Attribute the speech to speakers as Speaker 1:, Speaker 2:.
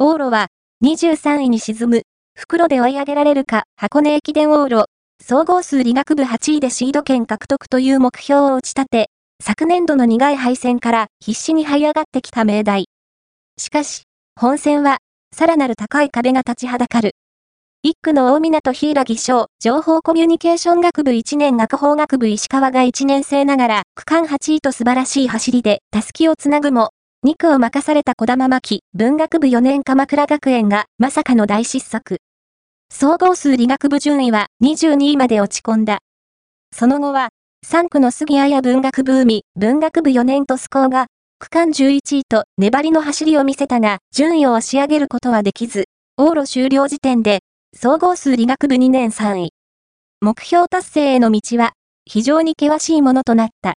Speaker 1: 往路は23位に沈む。袋で追い上げられるか、箱根駅伝往路。総合数理学部8位でシード権獲得という目標を打ち立て、昨年度の苦い敗戦から必死に這い上がってきた命題。しかし、本戦は、さらなる高い壁が立ちはだかる。一区の大港柊翔、情報コミュニケーション学部1年学法学部石川が1年生ながら、区間8位と素晴らしい走りで、たすきをつなぐも、2区を任された小玉巻、文学部4年鎌倉学園が、まさかの大失速。総合数理学部順位は22位まで落ち込んだ。その後は、3区の杉谷文学部海、文学部4年とスコーが、区間11位と粘りの走りを見せたが、順位を押し上げることはできず、往路終了時点で、総合数理学部2年3位。目標達成への道は、非常に険しいものとなった。